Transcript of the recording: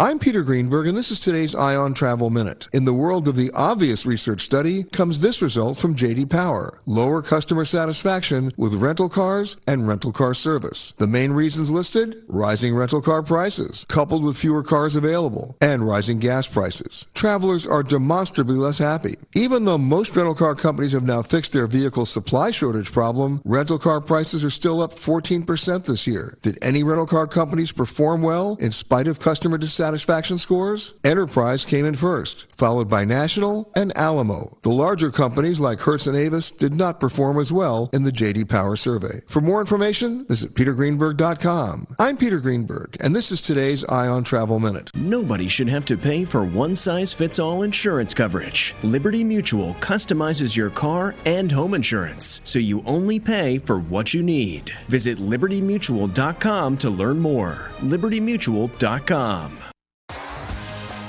I'm Peter Greenberg, and this is today's Eye on Travel Minute. In the world of the obvious research study comes this result from JD Power lower customer satisfaction with rental cars and rental car service. The main reasons listed rising rental car prices, coupled with fewer cars available, and rising gas prices. Travelers are demonstrably less happy. Even though most rental car companies have now fixed their vehicle supply shortage problem, rental car prices are still up 14% this year. Did any rental car companies perform well in spite of customer dissatisfaction? Satisfaction scores, Enterprise came in first, followed by National and Alamo. The larger companies like Hertz and Avis did not perform as well in the JD Power survey. For more information, visit petergreenberg.com. I'm Peter Greenberg, and this is today's Eye on Travel Minute. Nobody should have to pay for one size fits all insurance coverage. Liberty Mutual customizes your car and home insurance, so you only pay for what you need. Visit libertymutual.com to learn more. libertymutual.com.